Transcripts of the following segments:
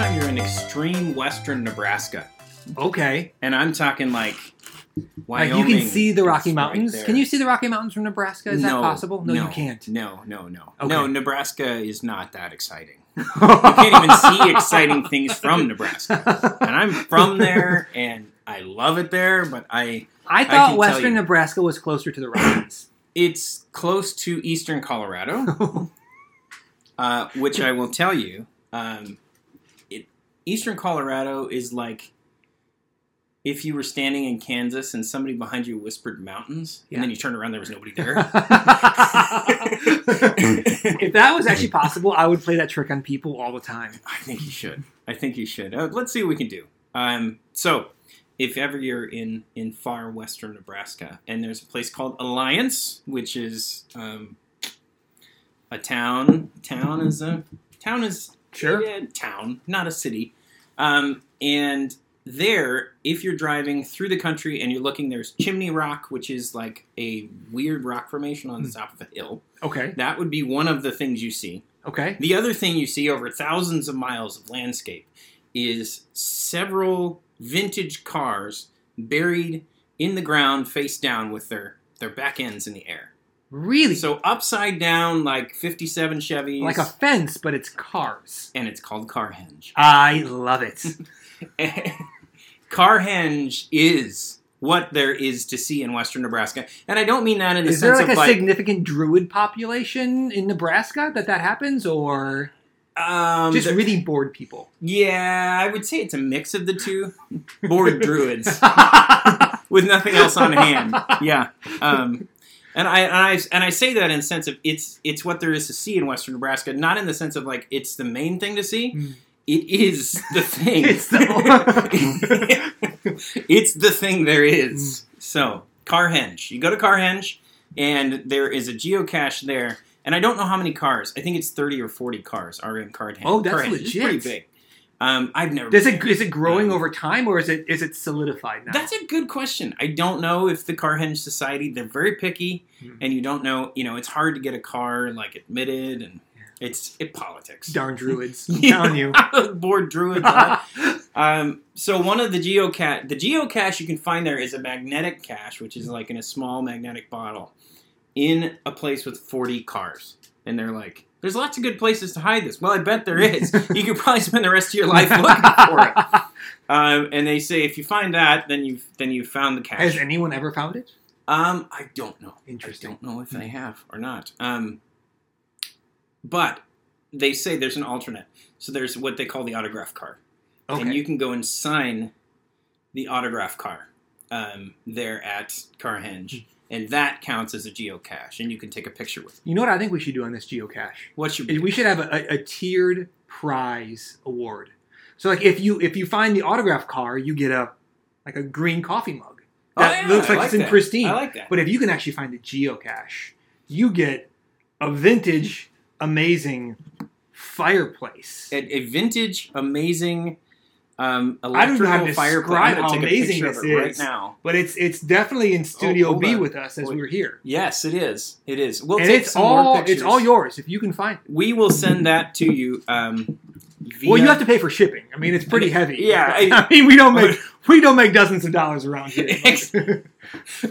time you're in extreme western Nebraska, Okay. and I'm talking like Like Wyoming. you can see the Rocky Mountains. can you see the Rocky Mountains from Nebraska? Is that possible? No, no, you can't. No, no, no, Okay. no. Nebraska is not that exciting. You can't even see exciting things from Nebraska. And I'm from there, and I love it there. But I, I thought tell Western you. Nebraska was closer to the Rockies. it's close to eastern Colorado, uh, which I will tell you, um, eastern Colorado is like if you were standing in Kansas and somebody behind you whispered mountains, Yeah. and then you turned around, there was nobody there. if that was actually possible, I would play that trick on people all the time. I think you should. I think you should. Uh, let's see what we can do. Um, so, if ever you're in in far western Nebraska, and there's a place called Alliance, which is um, a town. Town is a town is Sure. yeah, town, not a city. Um, and there, if you're driving through the country and you're looking, there's Chimney Rock, which is like a weird rock formation on the Hmm. top of a hill. Okay. That would be one of the things you see. Okay. The other thing you see over thousands of miles of landscape is several vintage cars buried in the ground face down with their, their back ends in the air. Really? So upside down, like 57 Chevys. like a fence, but it's cars. and it's called Carhenge. I love it. Carhenge is what there is to see in western Nebraska. And I don't mean that in the Is there sense like a of like significant Druid population in Nebraska that that happens, or um, just really bored people? yeah, I would say it's a mix of the two. Bored druids. with nothing else on hand. Yeah. Um, and I, and I and I say that in the sense of it's it's what there is to see in Western Nebraska, not in the sense of like it's the main thing to see. Hmm. It is the thing. It's the- it's the thing there is. Is. So Carhenge, you go to Carhenge, and there is a geocache there. And I don't know how many cars. I think it's thirty or forty cars are in Carhenge. Oh, that's Carhenge. It's legit. pretty big. Um, I've never. Been it it growing Um, over time, or is it is it solidified now? That's a good question. I don't know if the Carhenge Society they're very picky, Hmm. and you don't know. You know, it's hard to get a car like admitted, and it's it politics. Darn druids! I'm telling you. Bored druids. um, so one of the geocache, the geocache you can find there is a magnetic cache, which is like in a small magnetic bottle, in a place with forty cars, and they're like. There's lots of good places to hide this. Well, I bet there is. you could probably spend the rest of your life looking for it. Um, and they say if you find that, then you've then you've found the cache. Has anyone ever found it? Um, I don't know. Interesting. I don't know if they have or not. Um, but they say there's an alternate. So there's what they call the autograph car, Okay. and you can go and sign the autograph car um, there at Carhenge, and that counts as a geocache, and you can take a picture with. it. You know what I think we should do on this geocache? What should Is we should have a, a, a tiered prize award. So like if you if you find the autograph car, you get a like a green coffee mug. Oh, that looks Oh, I like it's in pristine. I like that. But if you can actually find the geocache, you get a vintage, amazing fireplace. a, a vintage, amazing um, I don't know how to electrical fireplace. describe how a amazing this it right now. But it's it's definitely in Studio hold B on. with us as Wait. we're here. Yes, it is. It is. We'll and take it's some all more pictures. it's all yours if you can find it. We will send that to you. Um, via, Well, you have to pay for shipping. I mean, it's pretty I mean, heavy. yeah, I, I- mean, we don't make we don't make dozens of dollars around here.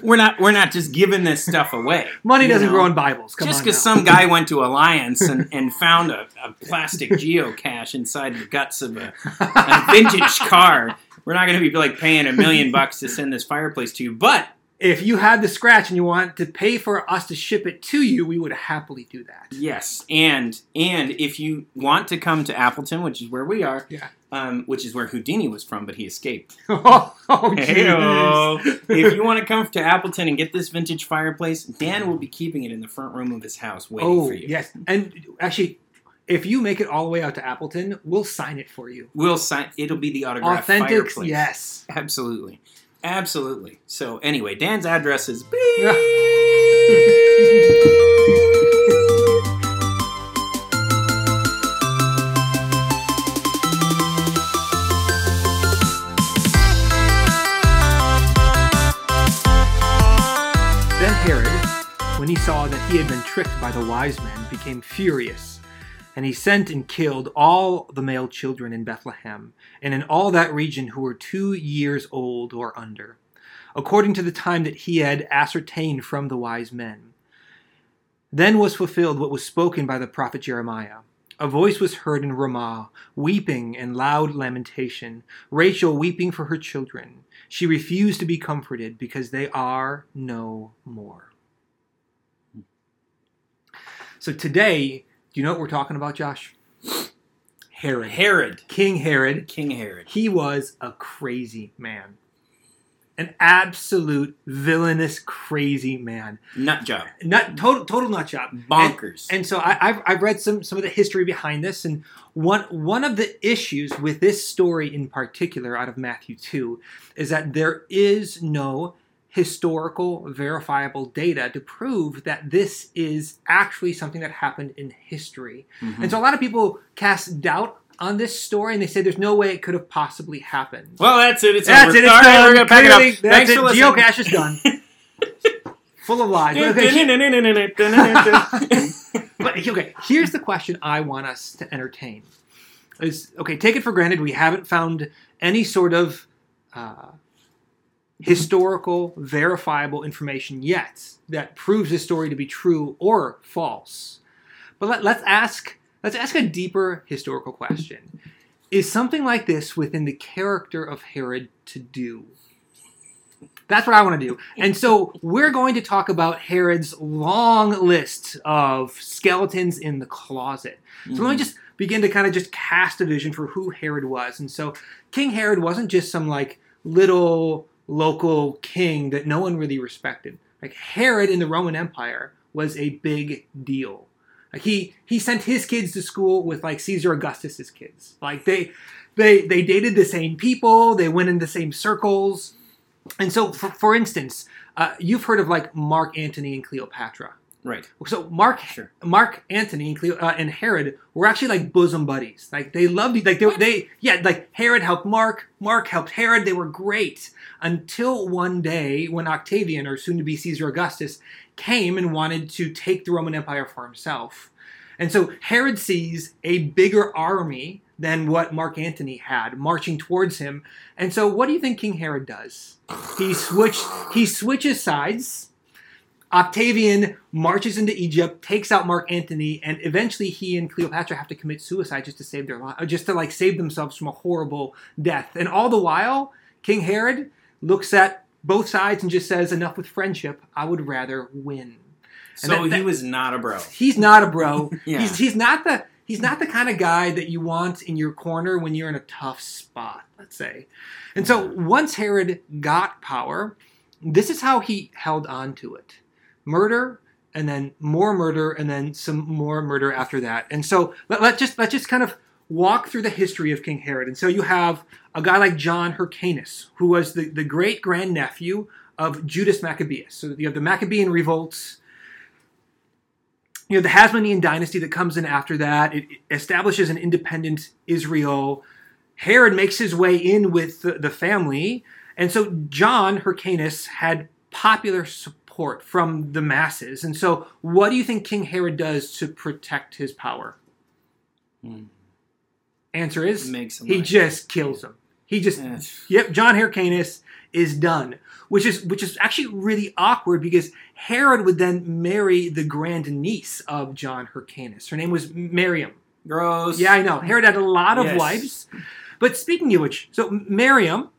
We're not. We're not just giving this stuff away. Money doesn't know, grow on Bibles. Come just because some guy went to Alliance and, and found a, a plastic geocache inside the guts of a, a vintage car, we're not going to be like paying a million bucks to send this fireplace to you. But if you had the scratch and you want to pay for us to ship it to you, we would happily do that. Yes, and and if you want to come to Appleton, which is where we are, Yeah. Um, which is where Houdini was from, but he escaped. oh. Heyo. if you want to come to Appleton and get this vintage fireplace, Dan will be keeping it in the front room of his house waiting Oh, for you. yes. And actually, if you make it all the way out to Appleton, we'll sign it for you. We'll sign. It'll be the autograph Authentic, fireplace. yes. absolutely, absolutely. So anyway, Dan's address is. he had been tricked by the wise men, became furious. And he sent and killed all the male children in Bethlehem and in all that region who were two years old or under, according to the time that he had ascertained from the wise men. Then was fulfilled what was spoken by the prophet Jeremiah. A voice was heard in Ramah, weeping and loud lamentation, Rachel weeping for her children. She refused to be comforted because they are no more. So today, do you know what we're talking about, Josh? Herod. Herod, King Herod. King Herod. He was a crazy man. An absolute villainous, crazy man. Nut job. Not total, total nut job. Bonkers. And so I, I've, I've read some some of the history behind this, and one one of the issues with this story in particular, out of Matthew two, is that there is no historical verifiable data to prove that this is actually something that happened in history. Mhm. And so a lot of people cast doubt on this story, and they say there's no way it could have possibly happened. well, that's it. It's That's over. it. It's All right, done. we're gonna pack Clearly, it up. Thanks it. for listening. Geocache is done. Full of lies. But okay, But okay, here's the question I want us to entertain. Is okay, take it for granted we haven't found any sort of uh, historical, verifiable information yet that proves this story to be true or false. But let, let's ask let's ask a deeper historical question. Is something like this within the character of Herod to do? That's what I want to do. And so we're going to talk about Herod's long list of skeletons in the closet. So Mm-hmm. let me just begin to kind of just cast a vision for who Herod was. And so King Herod wasn't just some like little local king that no one really respected. Like Herod in the Roman Empire was a big deal. Like he he sent his kids to school with like Caesar Augustus's kids. Like they they they dated the same people, they went in the same circles. And so for, for instance, uh, you've heard of like Mark Antony and Cleopatra. Right. So Mark Sure. Mark Antony and, Cleo, uh, and Herod were actually like bosom buddies. Like they loved each like they, they yeah like Herod helped Mark, Mark helped Herod. They were great until one day when Octavian or soon to be Caesar Augustus came and wanted to take the Roman Empire for himself. And so Herod sees a bigger army than what Mark Antony had marching towards him. And so what do you think King Herod does? He switched he switches sides. Octavian marches into Egypt, takes out Mark Antony, and eventually he and Cleopatra have to commit suicide just to save their life, just to like save themselves from a horrible death. And all the while, King Herod looks at both sides and just says, "Enough with friendship. I would rather win." And So that- he was not a bro. He's not a bro. Yeah. He's he's not the he's not the kind of guy that you want in your corner when you're in a tough spot, let's say. And so once Herod got power, this is how he held on to it. Murder and then more murder and then some more murder after that. And so let, let just let's just kind of walk through the history of King Herod. And so you have a guy like John Hyrcanus, who was the, the great grandnephew of Judas Maccabeus. So you have the Maccabean revolts, you know the Hasmonean dynasty that comes in after that. It establishes an independent Israel. Herod makes his way in with the, the family, and so John Hyrcanus had popular support from the masses. And so, what do you think King Herod does to protect his power? Hmm. Answer is he just kills him. He just Eh, Yep, John Hyrcanus is done, which is which is actually really awkward because Herod would then marry the grand niece of John Hyrcanus. Her name was Miriam. Gross. Yeah, I know. Herod had a lot of Yes. wives, but speaking of which, so Miriam,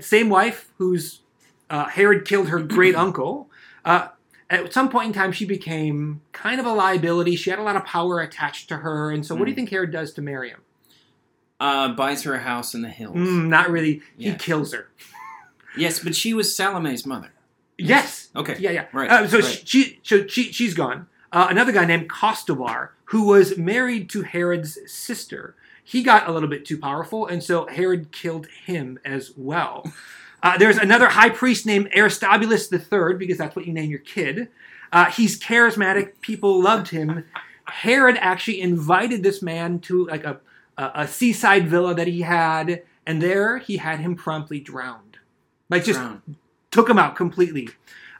same wife whose uh, Herod killed her great uncle. Uh, at some point in time, she became kind of a liability. She had a lot of power attached to her, and so what do you Mm. think Herod does to Miriam? Uh, buys her a house in the hills. Mm, not really. He kills her. Yes, but she was Salome's mother. Yes. Okay. Yeah, yeah. Right. Uh, so right. she, so she, she's gone. Uh, another guy named Costobar, who was married to Herod's sister, he got a little bit too powerful, and so Herod killed him as well. Uh, there's another high priest named Aristobulus III, because that's what you name your kid. Uh, he's charismatic. People loved him. Herod actually invited this man to like a, a, a seaside villa that he had, and there he had him promptly drowned. Like just Drowned. took him out completely.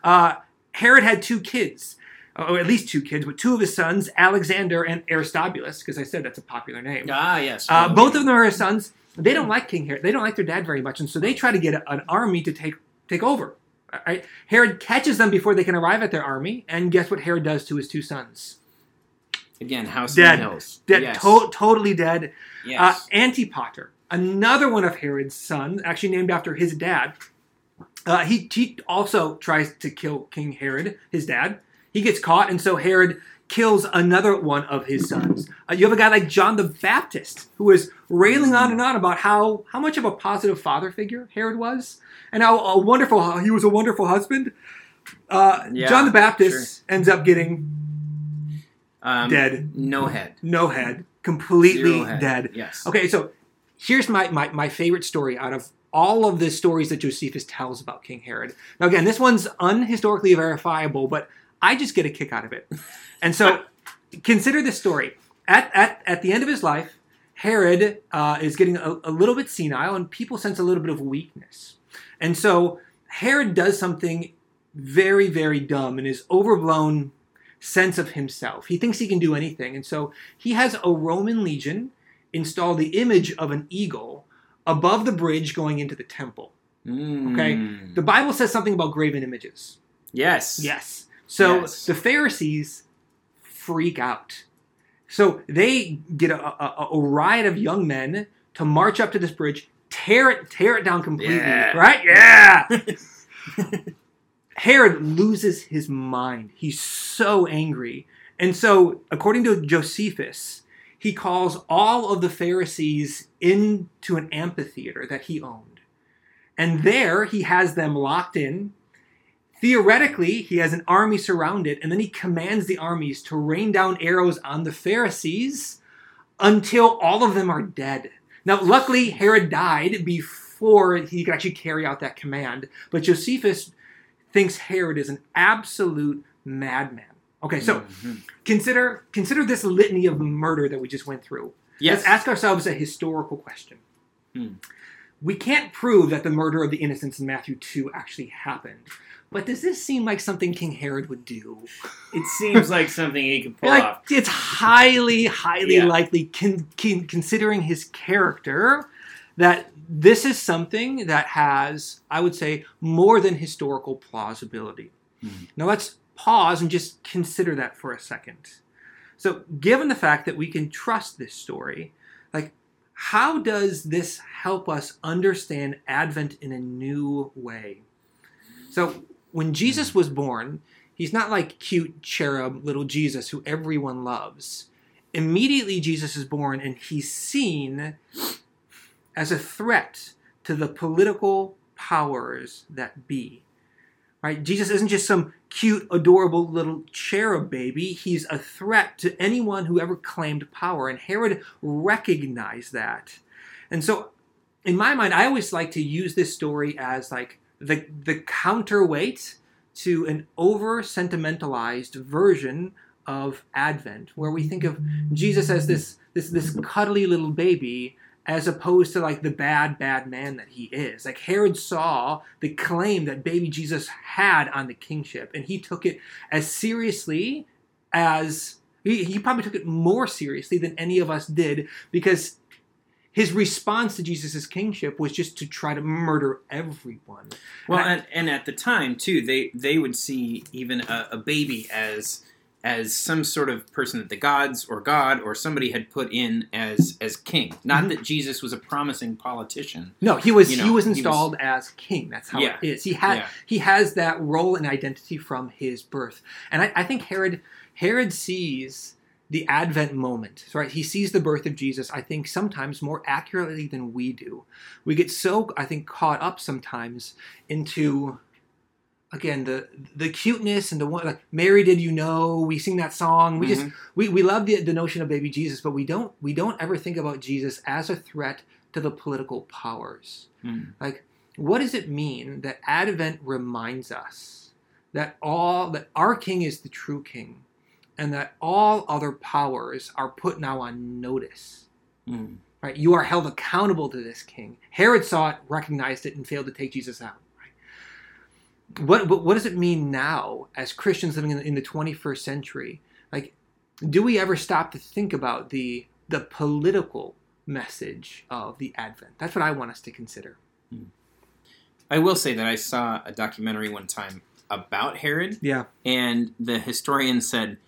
Uh, Herod had two kids. or at least two kids, but two of his sons, Alexander and Aristobulus, because I said that's a popular name. Ah, yes. Uh, both of them are his sons. They don't like King Herod. They don't like their dad very much, and so they try to get an army to take take over. Right? Herod catches them before they can arrive at their army, and guess what Herod does to his two sons? Again, House Dead. Hills. Dead, Yes. to- totally dead. Uh. Antipater, another one of Herod's sons, actually named after his dad. Uh, he, he also tries to kill King Herod, his dad. He gets caught, and so Herod kills another one of his sons. Uh, you have a guy like John the Baptist, who is railing on and on about how, how much of a positive father figure Herod was, and how a wonderful how he was a wonderful husband. Uh, Yeah, John the Baptist ends up getting um, dead, No head. no head, completely head. dead. Yes. Okay, so here's my, my, my favorite story out of all of the stories that Josephus tells about King Herod. Now, again, this one's unhistorically verifiable, but I just get a kick out of it. And so consider this story. At, at, at the end of his life, Herod uh, is getting a, a little bit senile, and people sense a little bit of weakness. And so Herod does something very, very dumb in his overblown sense of himself. He thinks he can do anything. And so he has a Roman legion install the image of an eagle above the bridge going into the temple. Okay. Mm. The Bible says something about graven images. Yes. Yes. So Yes. the Pharisees freak out. So they get a, a, a riot of young men to march up to this bridge, tear it, tear it down completely. Yeah. Right? Yeah. Herod loses his mind. He's so angry. And so, according to Josephus, he calls all of the Pharisees into an amphitheater that he owned. And there he has them locked in. Theoretically, he has an army surrounded, and then he commands the armies to rain down arrows on the Pharisees until all of them are dead. Now, luckily, Herod died before he could actually carry out that command, but Josephus thinks Herod is an absolute madman. Okay, so Mhm. consider consider this litany of murder that we just went through. Yes. Let's ask ourselves a historical question. Hmm. We can't prove that the murder of the innocents in Matthew 2 actually happened. But does this seem like something King Herod would do? It seems like something he could pull Like, off. it's highly, highly Yeah. likely, con- con- considering his character, that this is something that has, I would say, more than historical plausibility. Mhm. Now let's pause and just consider that for a second. So, given the fact that we can trust this story, like, how does this help us understand Advent in a new way? So, when hmm. Jesus was born, he's not like cute cherub little Jesus who everyone loves. Immediately, Jesus is born and he's seen as a threat to the political powers that be. Right? Jesus isn't just some cute, adorable little cherub baby. He's a threat to anyone who ever claimed power. And Herod recognized that. And so, in my mind, I always like to use this story as like the, the counterweight to an over sentimentalized version of Advent, where we think of Jesus as this, this, this cuddly little baby as opposed to like the bad, bad man that he is. Like Herod saw the claim that baby Jesus had on the kingship, and he took it as seriously as he, he probably took it more seriously than any of us did because his response to Jesus' kingship was just to try to murder everyone. Well, And I- and, at the time too, they they would see even a, a baby as as some sort of person that the gods or God or somebody had put in as as king. Not Mhm. that Jesus was a promising politician. No, he was You know, he was he was- installed as king. That's how Yeah. it is. He had Yeah. he has that role and identity from his birth. And I, I think Herod Herod sees the Advent moment. Right? He sees the birth of Jesus, I think, sometimes more accurately than we do. We get so, I think, caught up sometimes into again the the cuteness and the one like Mary did you know we sing that song we just Mhm. we, we love the, the notion of baby Jesus but we don't we don't ever think about Jesus as a threat to the political powers Mm. like what does it mean that Advent reminds us that all that our king is the true king and that all other powers are put now on notice Mm. right you are held accountable to this king Herod saw it recognized it and failed to take Jesus out right what, what what does it mean now as Christians living in, in the 21st century? Like, do we ever stop to think about the the political message of the Advent? That's what I want us to consider. I will say that I saw a documentary one time about Herod, Yeah. and the historian said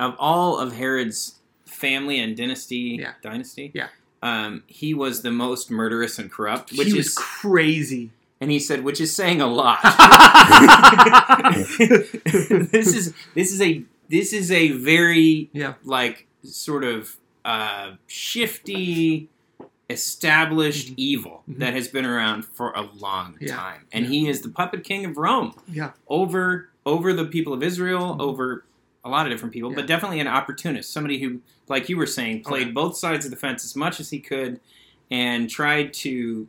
of all of Herod's family and dynasty, Yeah. dynasty, Yeah. um, he was the most murderous and corrupt, which he was is, crazy. and he said, which is saying a lot. this is this is a this is a very Yeah. like sort of uh, shifty established Mhm. evil Mhm. that has been around for a long Yeah. time and Yeah. he is the puppet king of rome Yeah. over over the people of israel Mhm. over a lot of different people Yeah. but definitely an opportunist somebody who like you were saying played Okay. both sides of the fence as much as he could and tried to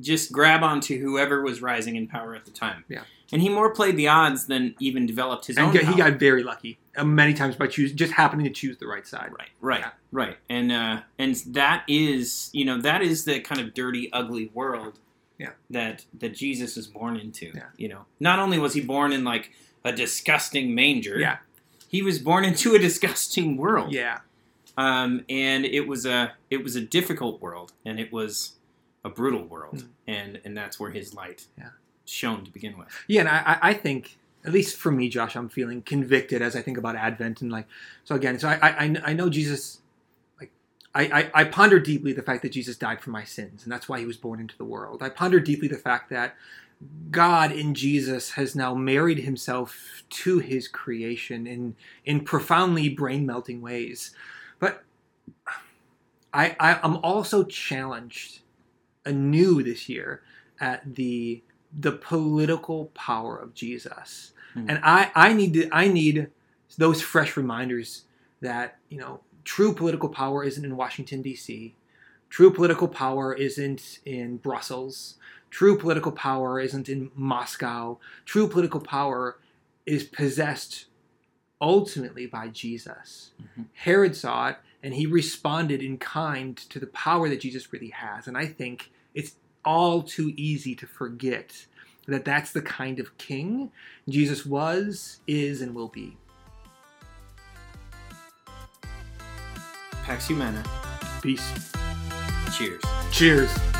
just grab onto whoever was rising in power at the time Yeah. and he more played the odds than even developed his And own get- he got very lucky uh, many times by choose just happening to choose the right side. Right, right, Yeah. right, and uh, and that is you know that is the kind of dirty, ugly world Yeah. that that Jesus was born into. Yeah. You know, not only was he born in like a disgusting manger, Yeah. He was born into a disgusting world. Yeah. Um, and it was a it was a difficult world, and it was a brutal world, Mm. and and that's where his light Yeah. shone to begin with. Yeah, and I, I- I think, at least for me, Josh, I'm feeling convicted as I think about Advent and like, so again, so I, I, I I know Jesus, like, I, I, I ponder deeply the fact that Jesus died for my sins, and that's why he was born into the world. I ponder deeply the fact that God in Jesus has now married himself to his creation in, in profoundly brain melting ways. But I, I, I'm also challenged anew this year at the the political power of Jesus. Hmm. And I, I need to, I need those fresh reminders that, you know, true political power isn't in Washington D.C. True political power isn't in Brussels. True political power isn't in Moscow. True political power is possessed ultimately by Jesus. Mhm. Herod saw it and he responded in kind to the power that Jesus really has. And I think it's all too easy to forget that that's the kind of king Jesus was, is, and will be. Pax Humana. Peace. Cheers. Cheers.